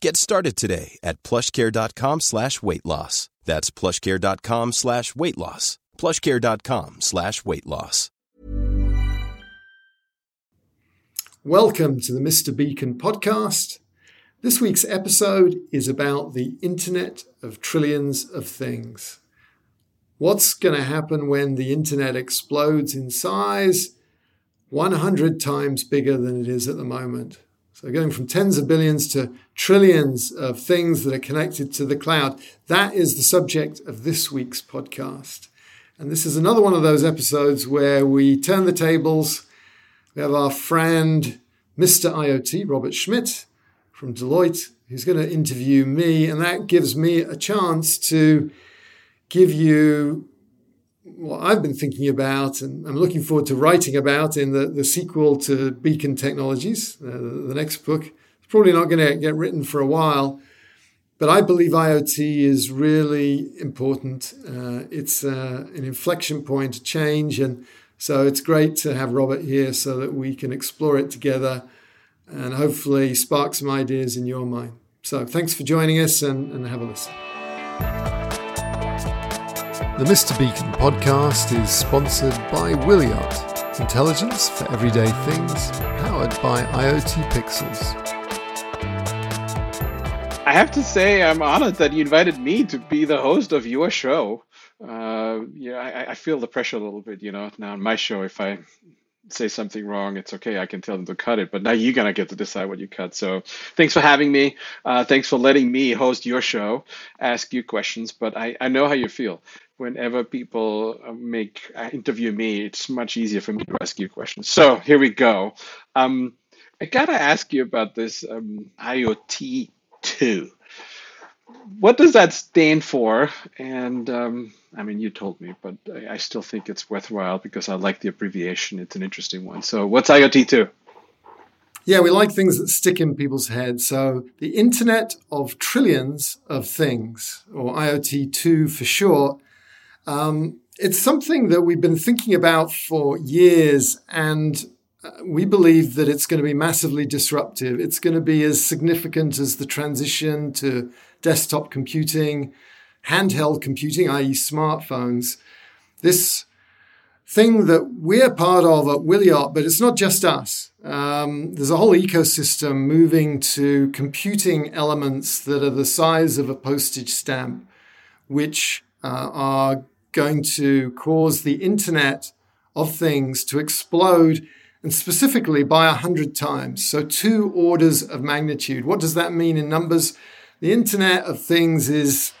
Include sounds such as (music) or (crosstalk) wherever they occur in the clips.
Get started today at plushcare.com slash weight loss. That's plushcare.com slash weight loss. Plushcare.com slash weight loss. Welcome to the Mr. Beacon podcast. This week's episode is about the Internet of Trillions of Things. What's going to happen when the Internet explodes in size 100 times bigger than it is at the moment? So, going from tens of billions to trillions of things that are connected to the cloud, that is the subject of this week's podcast. And this is another one of those episodes where we turn the tables. We have our friend, Mr. IoT, Robert Schmidt from Deloitte, who's going to interview me. And that gives me a chance to give you what I've been thinking about and I'm looking forward to writing about in the, the sequel to Beacon Technologies, uh, the next book. It's probably not going to get written for a while, but I believe IoT is really important. Uh, it's uh, an inflection point, change, and so it's great to have Robert here so that we can explore it together and hopefully spark some ideas in your mind. So thanks for joining us and, and have a listen. The Mr. Beacon podcast is sponsored by Wiliot, intelligence for everyday things, powered by IoT Pixels. I have to say, I'm honored that you invited me to be the host of your show. Uh, yeah, I, I feel the pressure a little bit, you know. Now, on my show, if I say something wrong, it's okay. I can tell them to cut it. But now you're gonna get to decide what you cut. So thanks for having me. Uh, thanks for letting me host your show, ask you questions. But I, I know how you feel. Whenever people uh, make uh, interview me, it's much easier for me to ask you questions. So here we go. Um, I gotta ask you about this um, IoT two what does that stand for? And um, I mean, you told me, but I, I, still think it's worthwhile because I like the abbreviation. It's an interesting one. So, what's IoT two? Yeah, we like things that stick in people's heads. So, the Internet of Trillions of Things, or IoT two for short, um, it's something that we've been thinking about for years, and uh, we believe that it's going to be massively disruptive. It's going to be as significant as the transition to desktop computing, handheld computing, i.e., smartphones. This thing that we're part of at Wiliot, but it's not just us. Um, there's a whole ecosystem moving to computing elements that are the size of a postage stamp, which uh, are going to cause the Internet of Things to explode and specifically by 100 times. So, two orders of magnitude. What does that mean in numbers? The Internet of Things is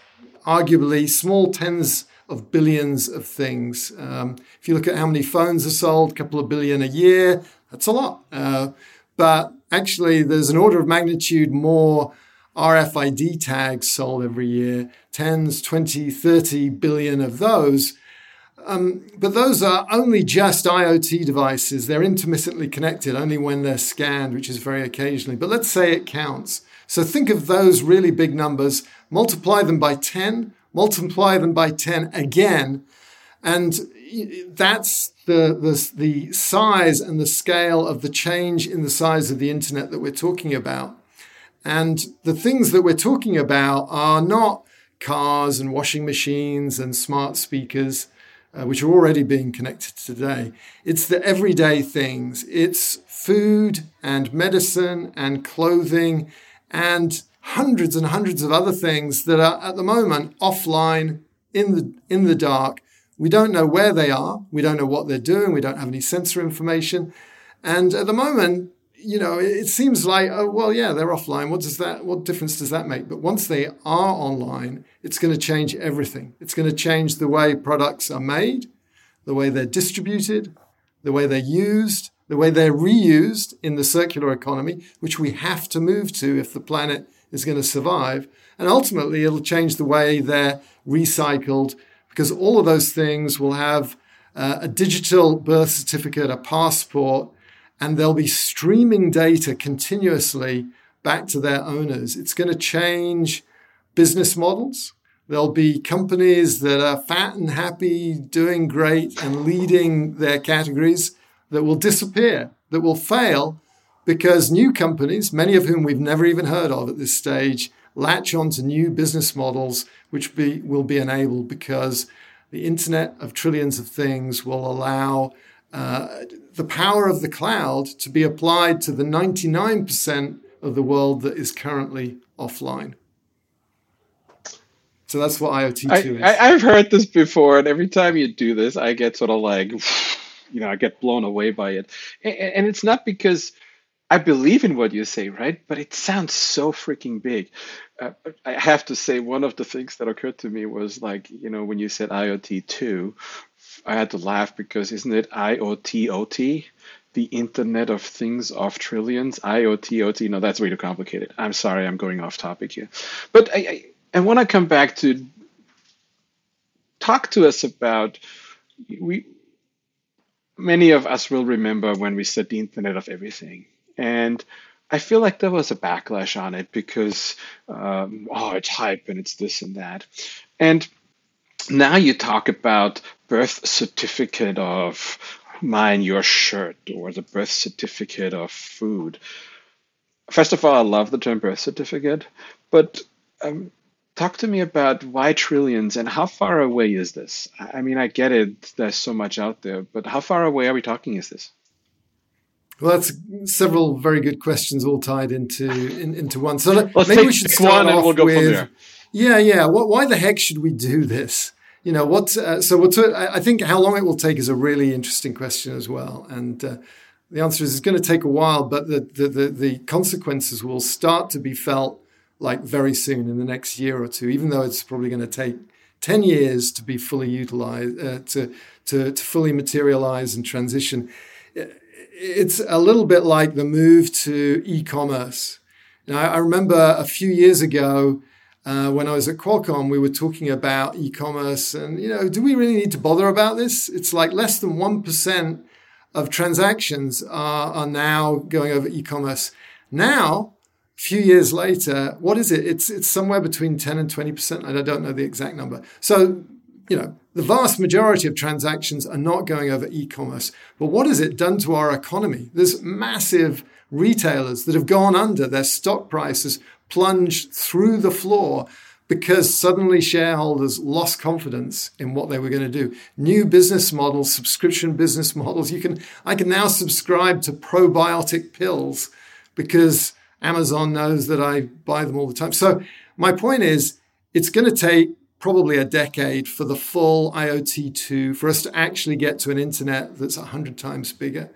arguably small tens of billions of things. Um, if you look at how many phones are sold, a couple of billion a year, that's a lot. Uh, but actually, there's an order of magnitude more RFID tags sold every year, tens, 20, 30 billion of those. Um, but those are only just IoT devices. They're intermittently connected only when they're scanned, which is very occasionally. But let's say it counts. So think of those really big numbers, multiply them by 10, multiply them by 10 again, and that's the, the, the size and the scale of the change in the size of the internet that we're talking about. And the things that we're talking about are not cars and washing machines and smart speakers, uh, which are already being connected today. It's the everyday things. It's food and medicine and clothing and hundreds and hundreds of other things that are at the moment offline in the in the dark We don't know where they are. We don't know what they're doing. We don't have any sensor information. And at the moment, you know, it seems like, oh, well, yeah, they're offline. What does that, what difference does that make? But once they are online, it's going to change everything. It's going to change the way products are made, the way they're distributed, the way they're used, the way they're reused in the circular economy, which we have to move to if the planet is going to survive. And ultimately, it'll change the way they're recycled because all of those things will have uh, a digital birth certificate, a passport, and they'll be streaming data continuously back to their owners. It's going to change business models. There'll be companies that are fat and happy, doing great, and leading their categories that will disappear, that will fail because new companies, many of whom we've never even heard of at this stage, latch onto new business models which be, will be enabled because the Internet of Trillions of Things will allow uh, the power of the cloud to be applied to the 99% of the world that is currently offline. So that's what IoT2 I, is. I, have heard this before, and every time you do this, I get sort of like, (sighs) you know, I get blown away by it. And, and it's not because I believe in what you say, right? But it sounds so freaking big. Uh, I have to say, one of the things that occurred to me was like, you know, when you said IoT 2, I had to laugh because isn't it IOTOT? The Internet of Things of Trillions? IOTOT. No, that's way too complicated. I'm sorry, I'm going off topic here. But I, I, want to come back to talk to us about we many of us will remember when we said the internet of everything and i feel like there was a backlash on it because um, oh it's hype and it's this and that and now you talk about birth certificate of mine your shirt or the birth certificate of food. First of all i love the term birth certificate but um, talk to me about why trillions and how far away is this? I mean i get it there's so much out there but how far away are we talking is this well, that's several very good questions all tied into in, into one. So let, maybe we should start off we'll with, Yeah, yeah. What, why the heck should we do this? You know what? Uh, so what's I think how long it will take is a really interesting question as well, and uh, the answer is it's going to take a while, but the, the the the consequences will start to be felt like very soon in the next year or two. Even though it's probably going to take 10 years to be fully utilized, uh, to, to, to fully materialize and transition it's a little bit like the move to e-commerce. Now, I remember a few years ago uh, when I was at Qualcomm, we were talking about e-commerce, and you know, do we really need to bother about this? It's like less than one percent of transactions are, are now going over e-commerce. Now, a few years later, what is it? It's it's somewhere between ten and twenty percent, I don't know the exact number. So you know, the vast majority of transactions are not going over e-commerce. But what has it done to our economy? There's massive retailers that have gone under, their stock prices plunged through the floor because suddenly shareholders lost confidence in what they were going to do. New business models, subscription business models. You can I can now subscribe to probiotic pills because Amazon knows that I buy them all the time. So my point is it's going to take probably a decade for the full IoT2, for us to actually get to an internet that's 100 times bigger.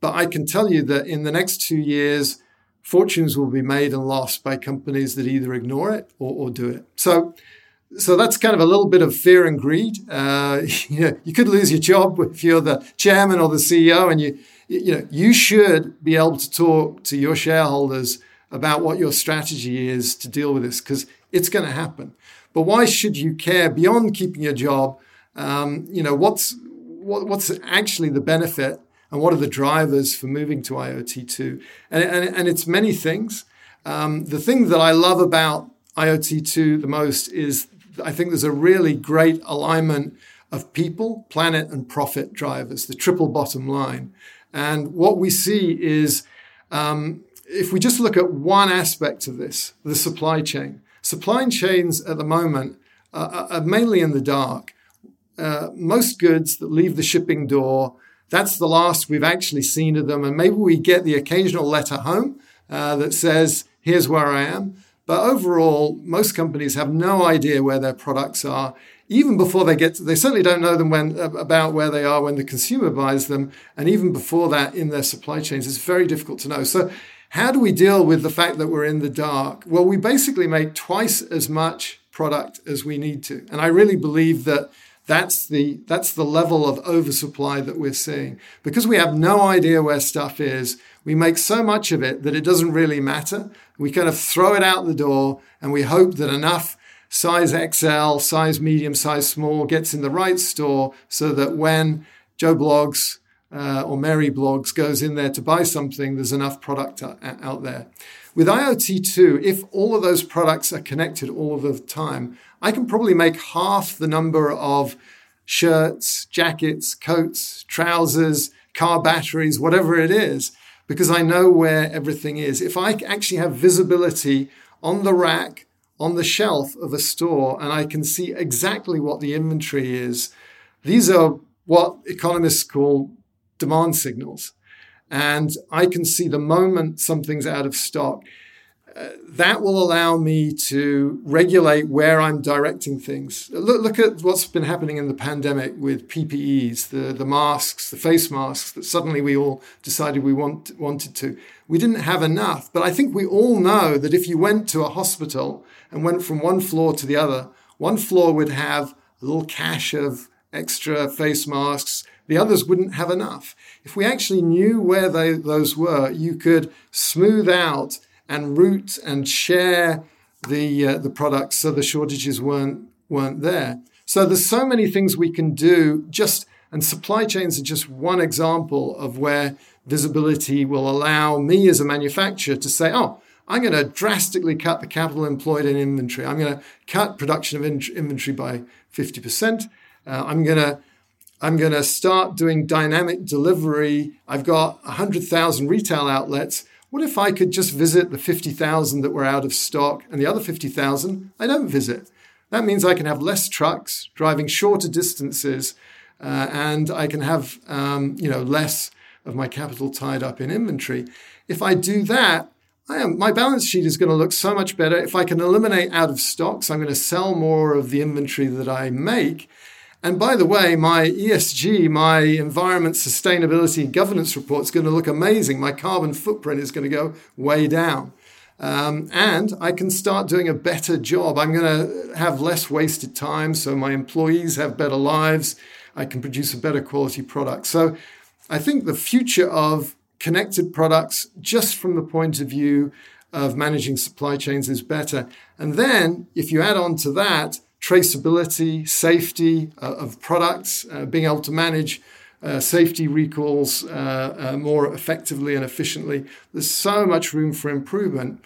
But I can tell you that in the next two years, fortunes will be made and lost by companies that either ignore it or, or do it. So, so that's kind of a little bit of fear and greed. Uh, (laughs) you, know, you could lose your job if you're the chairman or the CEO, and you, you know, you should be able to talk to your shareholders about what your strategy is to deal with this because it's going to happen. But why should you care beyond keeping your job? Um, you know, what's what, what's actually the benefit and what are the drivers for moving to IoT2? And, and, and it's many things. Um, the thing that I love about IoT2 the most is I think there's a really great alignment of people, planet, and profit drivers, the triple bottom line. And what we see is um, if we just look at one aspect of this, the supply chain, Supply chains at the moment are, mainly in the dark. Uh, most goods that leave the shipping door, that's the last we've actually seen of them. And maybe we get the occasional letter home uh, that says, here's where I am. But overall, most companies have no idea where their products are. even before they get to, they certainly don't know them when about where they are when the consumer buys them and even before that in their supply chains it's very difficult to know so how do we deal with the fact that we're in the dark? Well we basically make twice as much product as we need to. And i really believe that that's the that's the level of oversupply that we're seeing. Because we have no idea where stuff is we make so much of it that it doesn't really matter. We kind of throw it out the door and we hope that enough size XL, size medium, size small gets in the right store so that when Joe Bloggs uh, or Mary Bloggs goes in there to buy something, there's enough product out there. With IoT2, if all of those products are connected all of the time, I can probably make half the number of shirts, jackets, coats, trousers, car batteries, whatever it is, because I know where everything is. If I actually have visibility on the rack on the shelf of a store and I can see exactly what the inventory is. These are what economists call demand signals. And I can see the moment something's out of stock uh, that will allow me to regulate where I'm directing things. Look, look at what's been happening in the pandemic with PPEs, the, the masks, the face masks that suddenly we all decided we want, wanted to. We didn't have enough, but I think we all know that if you went to a hospital and went from one floor to the other, one floor would have a little cache of extra face masks, the others wouldn't have enough. If we actually knew where they, those were, you could smooth out and route and share the uh, the products so the shortages weren't weren't there. So there's so many things we can do just and supply chains are just one example of where visibility will allow me as a manufacturer to say, oh, I'm going to drastically cut the capital employed in inventory. I'm going to cut production of in- inventory by 50%. Uh, I'm going to I'm going to start doing dynamic delivery. I've got 100,000 retail outlets. What if I could just visit the 50,000 that were out of stock and the other 50,000 I don't visit? That means I can have less trucks driving shorter distances uh, and I can have um, you know less of my capital tied up in inventory. If I do that, I am, my balance sheet is going to look so much better. If I can eliminate out of stocks, I'm going to sell more of the inventory that I make. And by the way, my ESG, my environment sustainability governance report is going to look amazing. My carbon footprint is going to go way down. Um, and I can start doing a better job. I'm going to have less wasted time so my employees have better lives. I can produce a better quality product. So I think the future of connected products, just from the point of view of managing supply chains, is better. And then if you add on to that, traceability, safety uh, of products, uh, being able to manage uh, safety recalls uh, uh, more effectively and efficiently. There's so much room for improvement.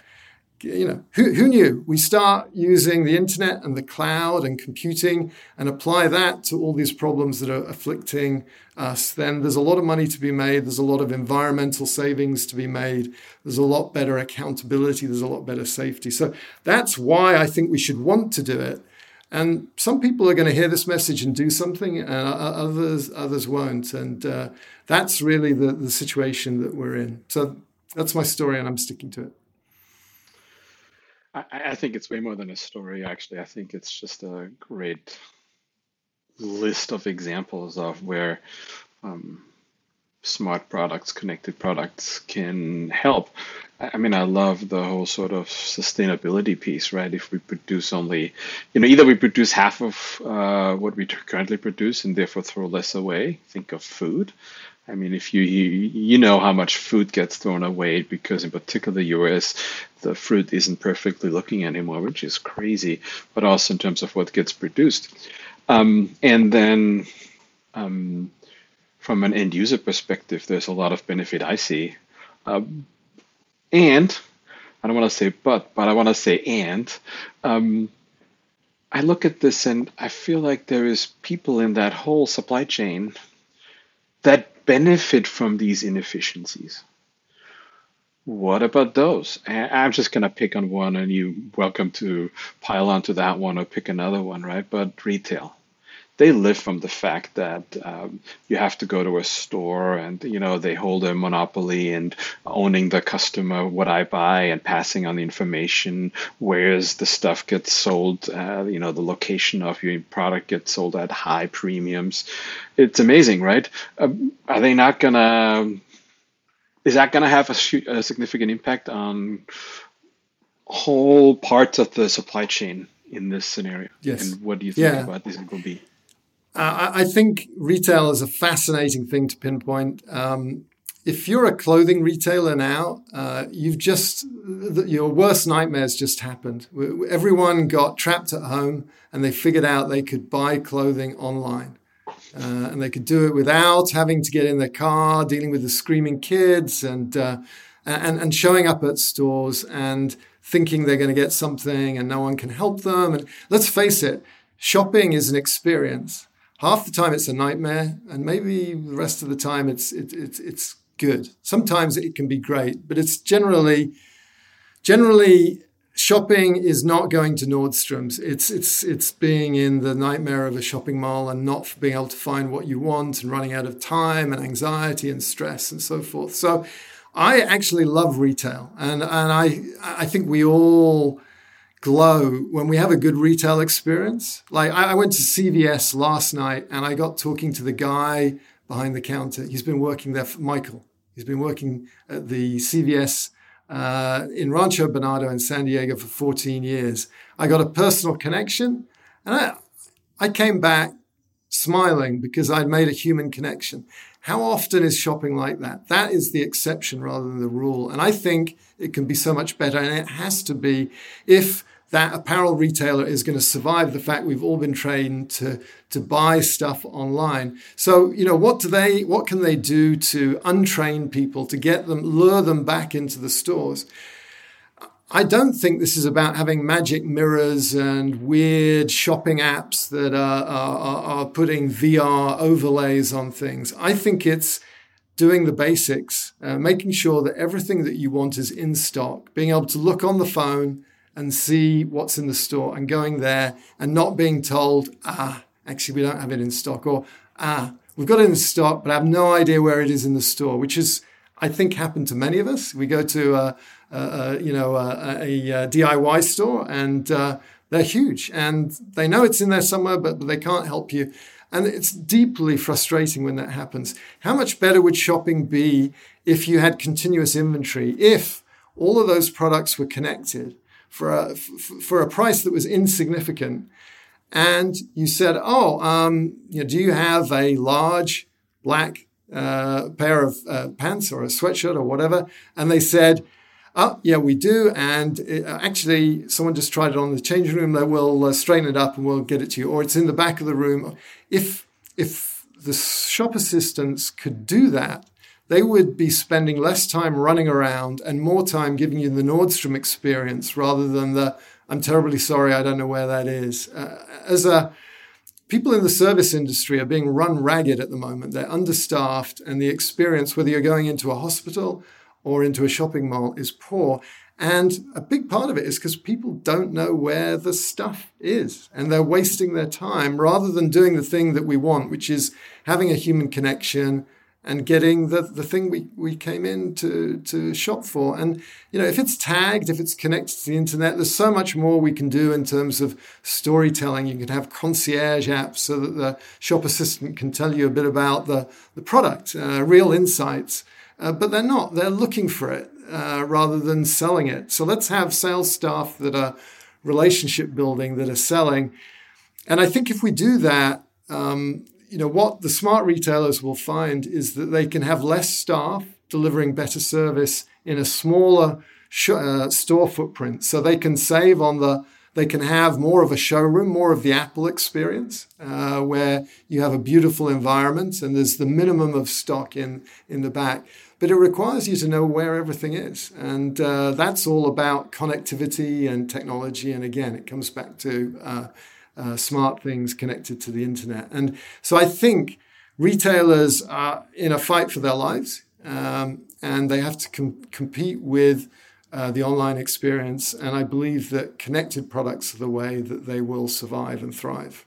You know, who, who knew? We start using the internet and the cloud and computing and apply that to all these problems that are afflicting us. Then there's a lot of money to be made. There's a lot of environmental savings to be made. There's a lot better accountability. There's a lot better safety. So that's why I think we should want to do it. And some people are going to hear this message and do something, and others others won't. And uh, that's really the, the situation that we're in. So that's my story, and I'm sticking to it. I, I think it's way more than a story, actually. I think it's just a great list of examples of where um, smart products, connected products can help. I mean, I love the whole sort of sustainability piece, right? If we produce only, you know, either we produce half of uh, what we currently produce and therefore throw less away. Think of food. I mean, if you, you know how much food gets thrown away because, in particular, the U.S. the fruit isn't perfectly looking anymore, which is crazy. But also in terms of what gets produced, um, and then um, from an end user perspective, there's a lot of benefit I see. Um, and I don't want to say but, but I want to say and. Um, I look at this and I feel like there is people in that whole supply chain that benefit from these inefficiencies. What about those? I'm just going to pick on one and you welcome to pile onto that one or pick another one, right? But retail. They live from the fact that um, you have to go to a store and you know they hold a monopoly and owning the customer what I buy and passing on the information where's the stuff gets sold uh, you know the location of your product gets sold at high premiums. It's amazing right? Um, are they not gonna is that gonna have a, a significant impact on whole parts of the supply chain in this scenario? Yes. And what do you think yeah. about this will be uh, I think retail is a fascinating thing to pinpoint. Um, if you're a clothing retailer now, uh, you've just, your worst nightmares just happened. Everyone got trapped at home and they figured out they could buy clothing online. Uh, and they could do it without having to get in their car, dealing with the screaming kids, and, uh, and, and showing up at stores and thinking they're going to get something and no one can help them. And let's face it, shopping is an experience half the time it's a nightmare, and maybe the rest of the time it's it, it, it's good. Sometimes it can be great, but it's generally generally shopping is not going to Nordstrom's. It's it's it's being in the nightmare of a shopping mall and not being able to find what you want and running out of time and anxiety and stress and so forth. So I actually love retail and and I I think we all glow when we have a good retail experience. Like I, went to CVS last night and I got talking to the guy behind the counter. He's been working there for Michael. He's been working at the CVS uh, in Rancho Bernardo in San Diego for 14 years. I got a personal connection and I, I came back smiling because I'd made a human connection. How often is shopping like that? That is the exception rather than the rule. And I think it can be so much better. And it has to be if that apparel retailer is going to survive the fact we've all been trained to to buy stuff online. So, you know, what do they what can they do to untrain people to get them lure them back into the stores? I don't think this is about having magic mirrors and weird shopping apps that are, are, are putting VR overlays on things. I think it's doing the basics, uh, making sure that everything that you want is in stock, being able to look on the phone and see what's in the store and going there and not being told, ah, actually, we don't have it in stock, or ah, we've got it in stock, but I have no idea where it is in the store, which is, I think, happened to many of us. We go to, a, a you know, a, a, DIY store and uh, they're huge and they know it's in there somewhere, but they can't help you. And it's deeply frustrating when that happens. How much better would shopping be if you had continuous inventory? If all of those products were connected for a, for a price that was insignificant. And you said, oh, um, you know, do you have a large black uh, pair of uh, pants or a sweatshirt or whatever? And they said, oh, yeah, we do. And it, uh, actually, someone just tried it on the changing room. They will uh, straighten it up and we'll get it to you. Or it's in the back of the room. If, if the shop assistants could do that, they would be spending less time running around and more time giving you the Nordstrom experience rather than the I'm terribly sorry, I don't know where that is. Uh, as a people in the service industry are being run ragged at the moment. They're understaffed, and the experience, whether you're going into a hospital or into a shopping mall, is poor. And a big part of it is because people don't know where the stuff is and they're wasting their time rather than doing the thing that we want, which is having a human connection, and getting the, the thing we, we came in to, to shop for. And, you know, if it's tagged, if it's connected to the internet, there's so much more we can do in terms of storytelling. You can have concierge apps so that the shop assistant can tell you a bit about the, the product, uh, real insights. Uh, but they're not, they're looking for it uh, rather than selling it. So let's have sales staff that are relationship building, that are selling. And I think if we do that, um, you know, what the smart retailers will find is that they can have less staff delivering better service in a smaller sh- uh, store footprint. So they can save on the, they can have more of a showroom, more of the Apple experience, uh, where you have a beautiful environment and there's the minimum of stock in, in the back. But it requires you to know where everything is. And uh, that's all about connectivity and technology. And again, it comes back to uh, uh, smart things connected to the internet. And so I think retailers are in a fight for their lives um, and they have to com- compete with uh, the online experience. And I believe that connected products are the way that they will survive and thrive.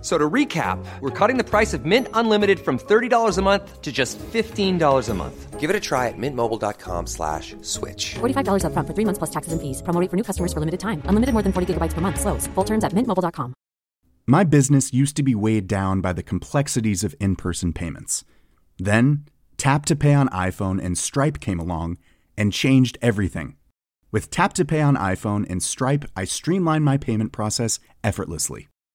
So to recap, we're cutting the price of Mint Unlimited from $30 a month to just $15 a month. Give it a try at mintmobile.com slash switch. $45 up front for three months plus taxes and fees. Promo rate for new customers for limited time. Unlimited more than 40 gigabytes per month. Slows. Full terms at mintmobile.com. My business used to be weighed down by the complexities of in-person payments. Then, Tap to Pay on iPhone and Stripe came along and changed everything. With Tap to Pay on iPhone and Stripe, I streamlined my payment process effortlessly.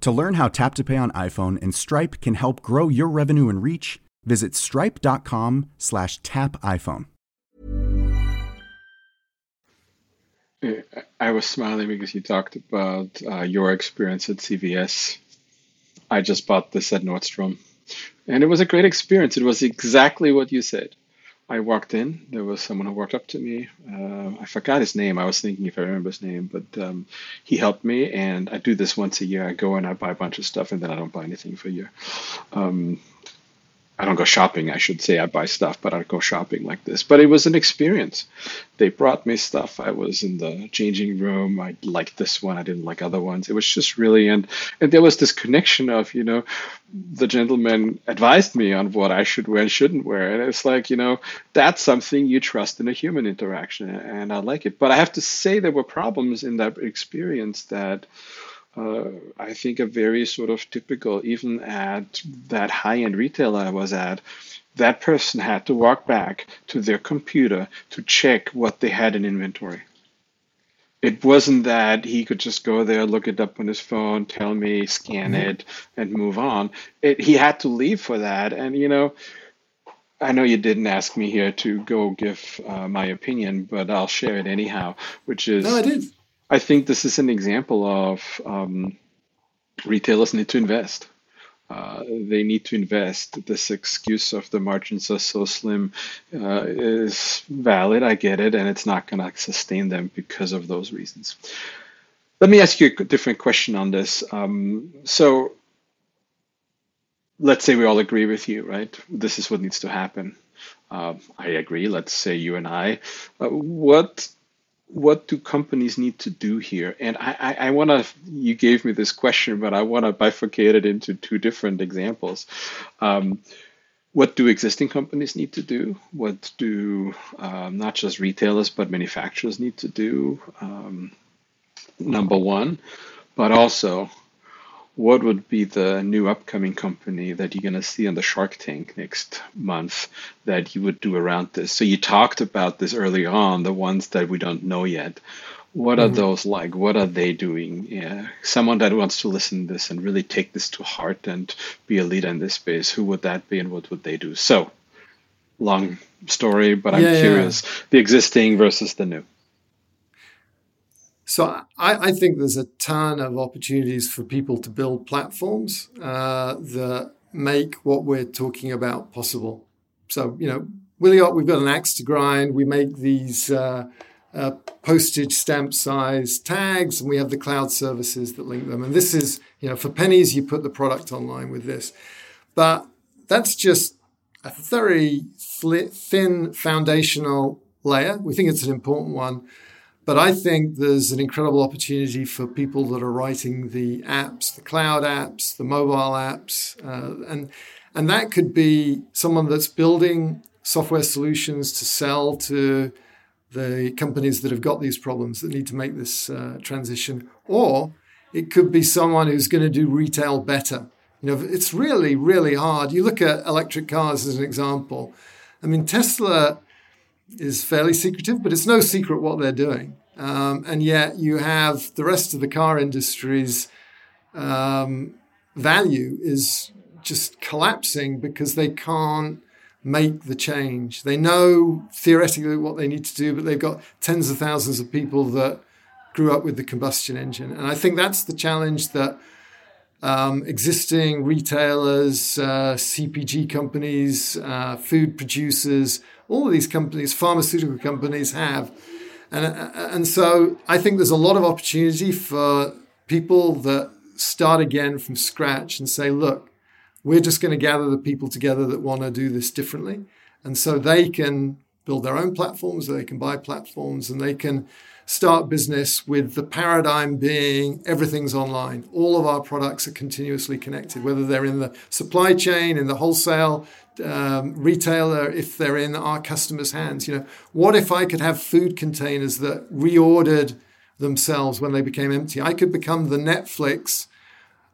To learn how Tap to Pay on iPhone and Stripe can help grow your revenue and reach, visit stripe.com slash tap iPhone. I was smiling because you talked about uh, your experience at CVS. I just bought this at Nordstrom, and it was a great experience. It was exactly what you said. I walked in. There was someone who walked up to me. Uh, I forgot his name. I was thinking if I remember his name, but um, he helped me. And I do this once a year. I go and I buy a bunch of stuff, and then I don't buy anything for a year. Um, I don't go shopping, I should say. I buy stuff, but I don't go shopping like this. But it was an experience. They brought me stuff. I was in the changing room. I liked this one. I didn't like other ones. It was just really and and there was this connection of you know, the gentleman advised me on what I should wear and shouldn't wear, and it's like you know that's something you trust in a human interaction, and I like it. But I have to say there were problems in that experience that uh, I think a very sort of typical, even at that high end retailer I was at, that person had to walk back to their computer to check what they had in inventory. It wasn't that he could just go there, look it up on his phone, tell me, scan mm-hmm. it, and move on. It, he had to leave for that. And, you know, I know you didn't ask me here to go give uh, my opinion, but I'll share it anyhow, which is. No, I did. I think this is an example of um, retailers need to invest. Uh, they need to invest. This excuse of the margins are so slim uh, is valid. I get it, and it's not going to sustain them because of those reasons. Let me ask you a different question on this. Um, so, let's say we all agree with you, right? This is what needs to happen. Uh, I agree. Let's say you and I. Uh, what what do companies need to do here? And I, I, I want to, you gave me this question, but I want to bifurcate it into two different examples. Um, what do existing companies need to do? What do um, not just retailers, but manufacturers need to do? Um, number one, but also what would be the new upcoming company that you're going to see on the Shark Tank next month that you would do around this? So you talked about this early on, the ones that we don't know yet. What are mm-hmm. those like? What are they doing? Yeah. Someone that wants to listen to this and really take this to heart and be a leader in this space, who would that be and what would they do? So, long story, but I'm yeah, curious yeah. the existing versus the new. So I, I, think there's a ton of opportunities for people to build platforms uh, that make what we're talking about possible. So, you know, Wiliot, we've got an axe to grind. We make these uh, uh, postage stamp size tags and we have the cloud services that link them. And this is, you know, for pennies, you put the product online with this. But that's just a very thin foundational layer. We think it's an important one but I think there's an incredible opportunity for people that are writing the apps, the cloud apps, the mobile apps, uh, and and that could be someone that's building software solutions to sell to the companies that have got these problems that need to make this uh, transition, or it could be someone who's going to do retail better. You know, it's really, really hard. You look at electric cars as an example. I mean, Tesla is fairly secretive, but it's no secret what they're doing. Um, and yet you have the rest of the car industries um, value is just collapsing because they can't make the change. They know theoretically what they need to do, but they've got tens of thousands of people that grew up with the combustion engine. And I think that's the challenge that um, existing retailers, uh, CPG companies, uh, food producers, all of these companies, pharmaceutical companies have. And, uh, and so I think there's a lot of opportunity for people that start again from scratch and say, look, we're just going to gather the people together that want to do this differently. And so they can build their own platforms, they can buy platforms, and they can start business with the paradigm being everything's online. All of our products are continuously connected, whether they're in the supply chain, in the wholesale um, retailer, if they're in our customers' hands. You know, what if I could have food containers that reordered themselves when they became empty? I could become the Netflix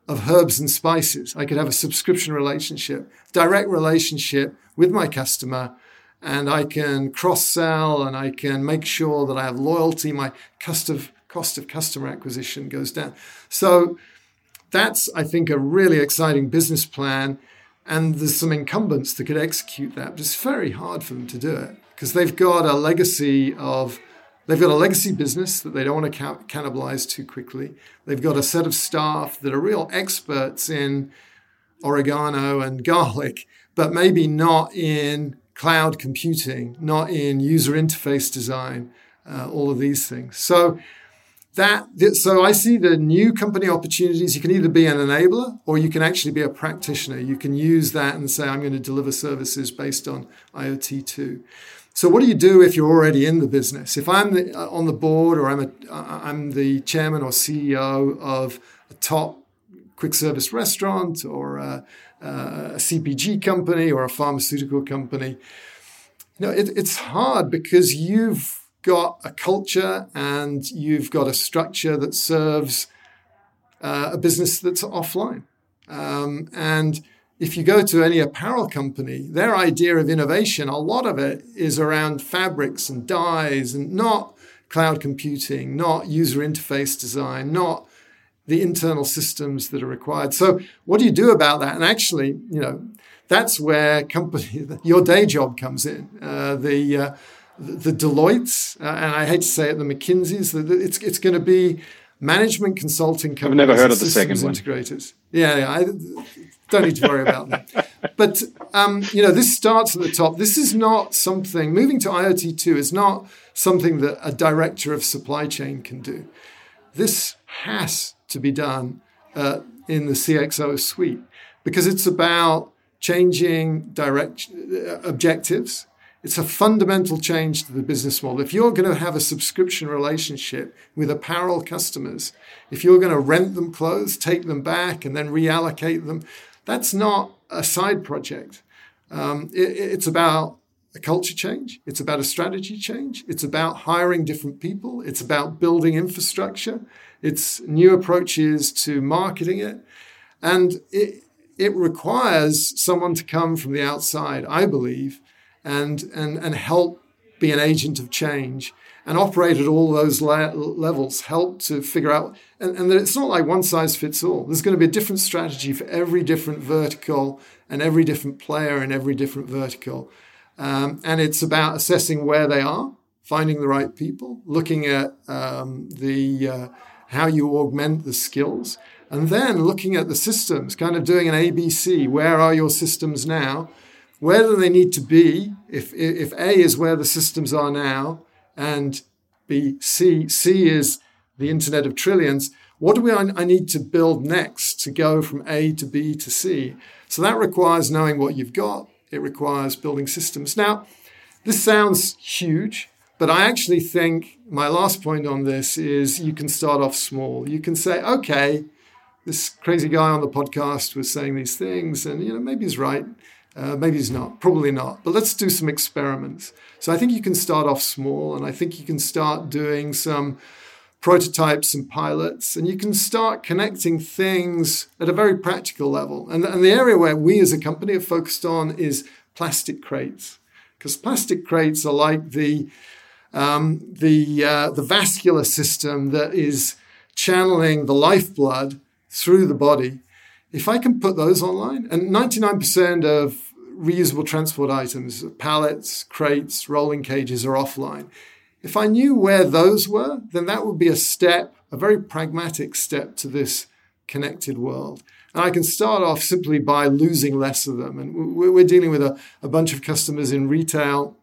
of herbs and spices. I could have a subscription relationship, direct relationship with my customer and I can cross sell and I can make sure that I have loyalty. My cost of, cost of customer acquisition goes down. So that's, I think, a really exciting business plan. And there's some incumbents that could execute that, but it's very hard for them to do it because they've got a legacy of they've got a legacy business that they don't want to cannibalize too quickly. They've got a set of staff that are real experts in oregano and (laughs) garlic, but maybe not in cloud computing, not in user interface design, uh, all of these things. So that so I see the new company opportunities. You can either be an enabler or you can actually be a practitioner. You can use that and say, I'm going to deliver services based on IoT two. So what do you do if you're already in the business? If I'm the, uh, on the board or I'm a, uh, I'm the chairman or CEO of a top quick service restaurant or a, a CPG company or a pharmaceutical company. You know, it, it's hard because you've got a culture and you've got a structure that serves uh, a business that's offline. Um, and if you go to any apparel company, their idea of innovation, a lot of it is around fabrics and dyes and not cloud computing, not user interface design, not the internal systems that are required. So, what do you do about that? And actually, you know, that's where company (laughs) your day job comes in. Uh, the uh, the Deloitte's, uh, and I hate to say it, the McKinsey's. It's it's going to be management consulting companies. I've never heard of the second one. Integrators. Yeah, yeah I don't need to worry about that. (laughs) But um, you know, this starts at the top. This is not something. Moving to IoT two is not something that a director of supply chain can do. This has to be done uh, in the CXO suite because it's about changing direct uh, objectives. It's a fundamental change to the business model. If you're going to have a subscription relationship with apparel customers, if you're going to rent them clothes, take them back, and then reallocate them, that's not a side project. Um, it, it's about a culture change. It's about a strategy change. It's about hiring different people. It's about building infrastructure. It's new approaches to marketing it. And it, it requires someone to come from the outside, I believe, and, and, and help be an agent of change and operate at all those le- levels, help to figure out. And, and it's not like one size fits all. There's going to be a different strategy for every different vertical and every different player in every different vertical. Um, and it's about assessing where they are, finding the right people, looking at um, the uh, how you augment the skills, and then looking at the systems, kind of doing an ABC. Where are your systems now? Where do they need to be? If, if A is where the systems are now, and B, C, C is the Internet of Trillions, what do we, I need to build next to go from A to B to C? So that requires knowing what you've got. It requires building systems. Now, this sounds huge, but I actually think my last point on this is you can start off small. You can say, okay, this crazy guy on the podcast was saying these things, and you know maybe he's right, uh, maybe he's not, probably not. But let's do some experiments. So I think you can start off small, and I think you can start doing some prototypes and pilots, and you can start connecting things at a very practical level. And, and the area where we as a company have focused on is plastic crates, because plastic crates are like the um, the, uh, the vascular system that is channeling the lifeblood through the body, if I can put those online, and 99% of reusable transport items, pallets, crates, rolling cages are offline. If I knew where those were, then that would be a step, a very pragmatic step to this connected world. And I can start off simply by losing less of them. And we're dealing with a, a bunch of customers in retail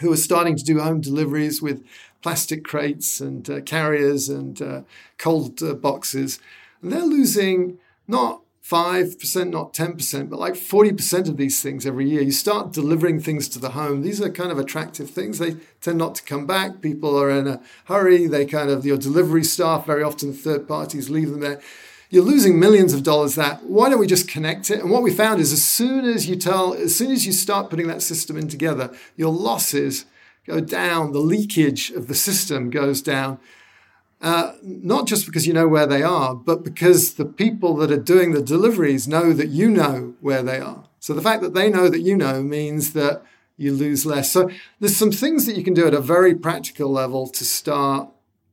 who are starting to do home deliveries with plastic crates and uh, carriers and uh, cold uh, boxes. And they're losing not 5%, not 10%, but like 40% of these things every year. You start delivering things to the home. These are kind of attractive things. They tend not to come back. People are in a hurry. They kind of, your delivery staff, very often third parties leave them there. You're losing millions of dollars that. Why don't we just connect it? And what we found is as soon as you tell, as soon as you start putting that system in together, your losses go down, the leakage of the system goes down. Uh, not just because you know where they are, but because the people that are doing the deliveries know that you know where they are. So the fact that they know that you know means that you lose less. So there's some things that you can do at a very practical level to start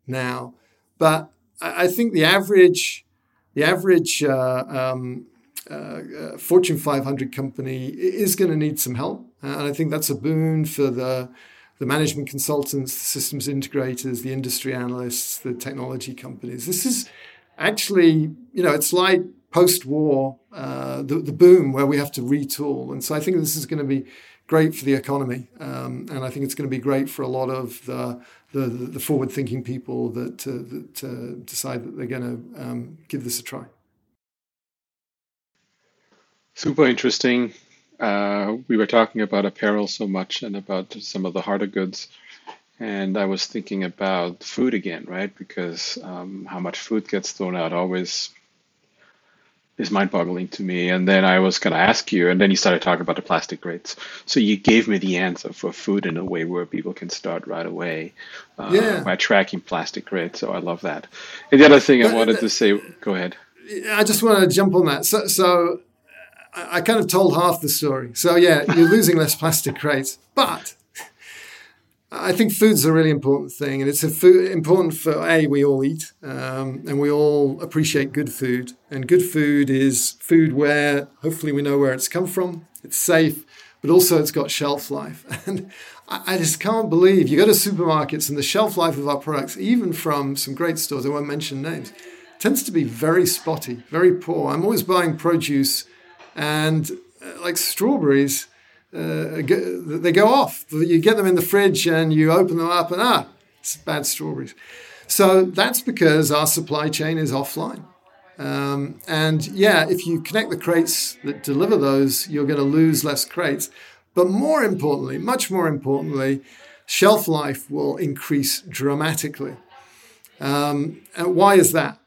now. But I think the average, the average uh, um, uh, uh Fortune 500 company is going to need some help, and I think that's a boon for the the management consultants, the systems integrators, the industry analysts, the technology companies. This is actually, you know, it's like post-war, uh, the, the boom where we have to retool. And so I think this is going to be great for the economy. Um, and I think it's going to be great for a lot of the, the, the forward-thinking people that, uh, that uh, decide that they're going to um, give this a try. Super interesting uh, we were talking about apparel so much and about some of the harder goods. And I was thinking about food again, right? Because um, how much food gets thrown out always is mind boggling to me. And then I was going to ask you, and then you started talking about the plastic crates. So you gave me the answer for food in a way where people can start right away uh, yeah. by tracking plastic crates. So I love that. And the other thing I wanted to say, go ahead. I just want to jump on that. So, so I kind of told half the story. So yeah, you're losing less plastic crates, but I think food's a really important thing, and it's a food, important for a we all eat, um, and we all appreciate good food. And good food is food where hopefully we know where it's come from, it's safe, but also it's got shelf life. (laughs) And I, I just can't believe you go to supermarkets and the shelf life of our products, even from some great stores, I won't mention names, tends to be very spotty, very poor. I'm always buying produce and uh, like strawberries, uh, they go off. You get them in the fridge and you open them up, and ah, it's bad strawberries. So that's because our supply chain is offline. Um, and yeah, if you connect the crates that deliver those, you're going to lose less crates. But more importantly, much more importantly, shelf life will increase dramatically. Um, and why is that?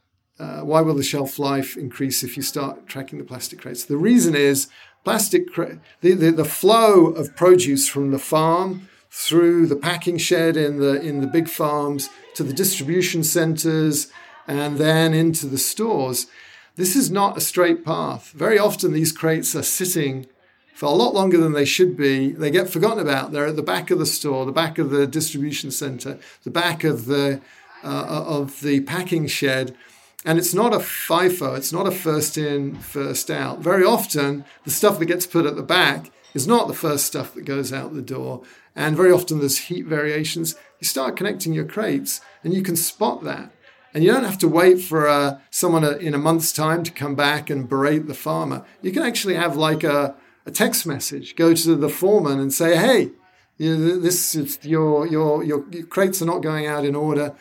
Uh, why will the shelf life increase if you start tracking the plastic crates? The reason is plastic cra- the, the, the flow of produce from the farm through the packing shed in the in the big farms to the distribution centers and then into the stores. This is not a straight path. Very often these crates are sitting for a lot longer than they should be. They get forgotten about. They're at the back of the store, the back of the distribution center, the back of the uh, of the packing shed and it's not a FIFO, it's not a first in, first out. Very often, the stuff that gets put at the back is not the first stuff that goes out the door. And very often, there's heat variations. You start connecting your crates, and you can spot that. And you don't have to wait for uh, someone in a month's time to come back and berate the farmer. You can actually have like a, a text message, go to the foreman and say, hey, this your, your, your, your crates are not going out in order.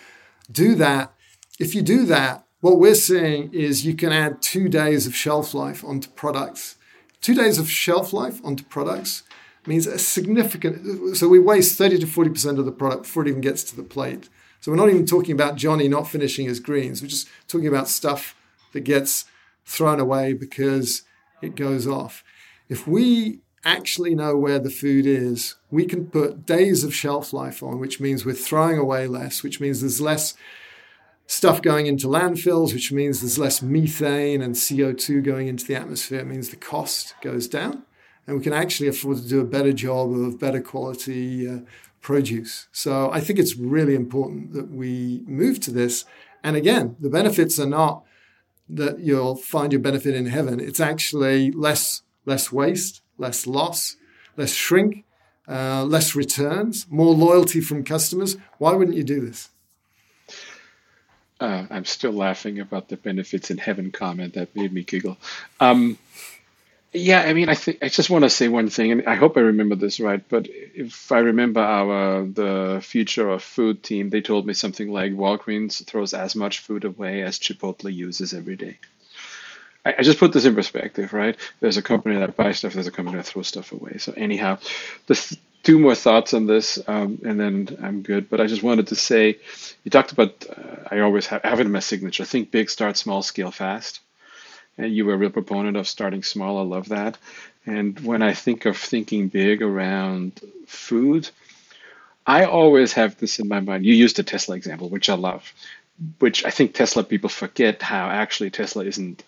Do that. If you do that, what we're seeing is you can add two days of shelf life onto products. Two days of shelf life onto products means a significant, so we waste 30 to 40% of the product before it even gets to the plate. So we're not even talking about Johnny not finishing his greens. We're just talking about stuff that gets thrown away because it goes off. If we actually know where the food is, we can put days of shelf life on, which means we're throwing away less, which means there's less stuff going into landfills, which means there's less methane and CO2 going into the atmosphere. It means the cost goes down, and we can actually afford to do a better job of better quality uh, produce. So I think it's really important that we move to this. And again, the benefits are not that you'll find your benefit in heaven. It's actually less less waste, less loss, less shrink, uh, less returns, more loyalty from customers. Why wouldn't you do this? Uh, I'm still laughing about the benefits in heaven comment that made me giggle. Um, yeah, I mean, I think I just want to say one thing, and I hope I remember this right. But if I remember our the future of food team, they told me something like Walgreens throws as much food away as Chipotle uses every day. I, just put this in perspective, right? There's a company that buys stuff, there's a company that throws stuff away. So anyhow, the two more thoughts on this, um, and then I'm good. But I just wanted to say, you talked about. Uh, I always have, have it in my signature. Think big, start small, scale fast and you were a real proponent of starting small. I love that. And when I think of thinking big around food, I always have this in my mind. You used the Tesla example, which I love, which I think Tesla people forget how actually Tesla isn't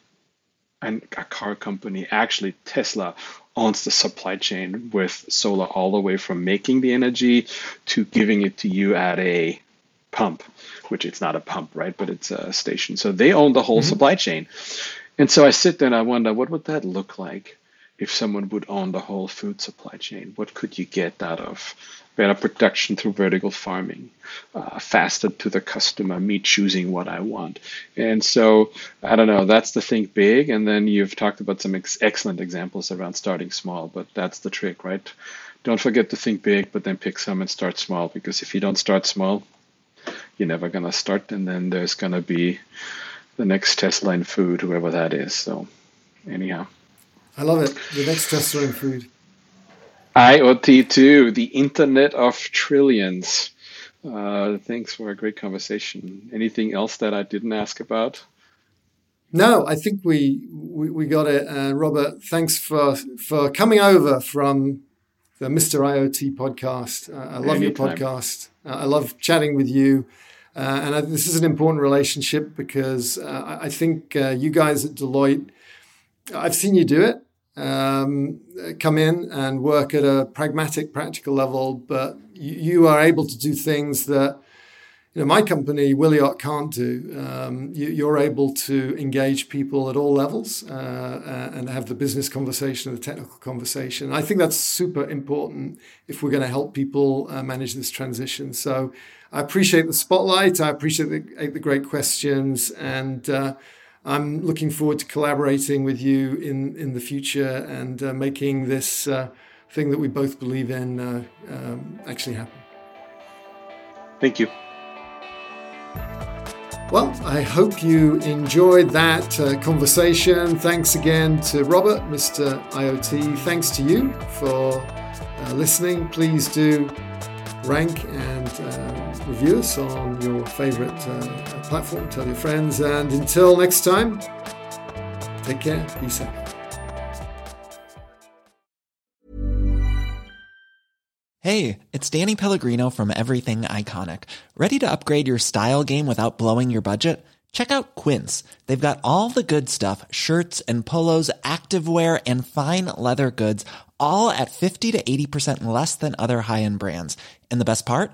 a car company. Actually, Tesla owns the supply chain with solar all the way from making the energy to giving it to you at a pump, which it's not a pump, right? But it's a station. So they own the whole mm-hmm. supply chain. And so I sit there and I wonder, what would that look like if someone would own the whole food supply chain? What could you get out of better production through vertical farming, uh, faster to the customer, me choosing what I want? And so I don't know, that's the think big. And then you've talked about some ex- excellent examples around starting small, but that's the trick, right? Don't forget to think big, but then pick some and start small because if you don't start small, you're never going to start. And then there's going to be the next Tesla in food, whoever that is. So, anyhow. I love it. The next Tesla in food. IoT2, the Internet of Trillions. Uh, thanks for a great conversation. Anything else that I didn't ask about? No, I think we we, we got it. Uh, Robert, thanks for for coming over from the Mr. IoT podcast. Uh, I love Anytime. your podcast. Uh, I love chatting with you. Uh, and I, this is an important relationship because uh, I think uh, you guys at Deloitte, I've seen you do it. Um, come in and work at a pragmatic, practical level, but you, you, are able to do things that you know my company Wiliot can't do. Um, you, are able to engage people at all levels uh, uh, and have the business conversation, the technical conversation. I think that's super important if we're going to help people uh, manage this transition. So I appreciate the spotlight. I appreciate the, the great questions, and uh, I'm looking forward to collaborating with you in in the future and uh, making this uh, thing that we both believe in uh, um, actually happen. Thank you. Well, I hope you enjoyed that uh, conversation. Thanks again to Robert, Mr. IoT. Thanks to you for uh, listening. Please do rank and uh, review us on your favorite uh, platform. Tell your friends. And until next time, take care. Be safe. Hey, it's Danny Pellegrino from Everything Iconic. Ready to upgrade your style game without blowing your budget? Check out Quince. They've got all the good stuff shirts and polos, activewear, and fine leather goods, all at 50 to 80% less than other high end brands. And the best part?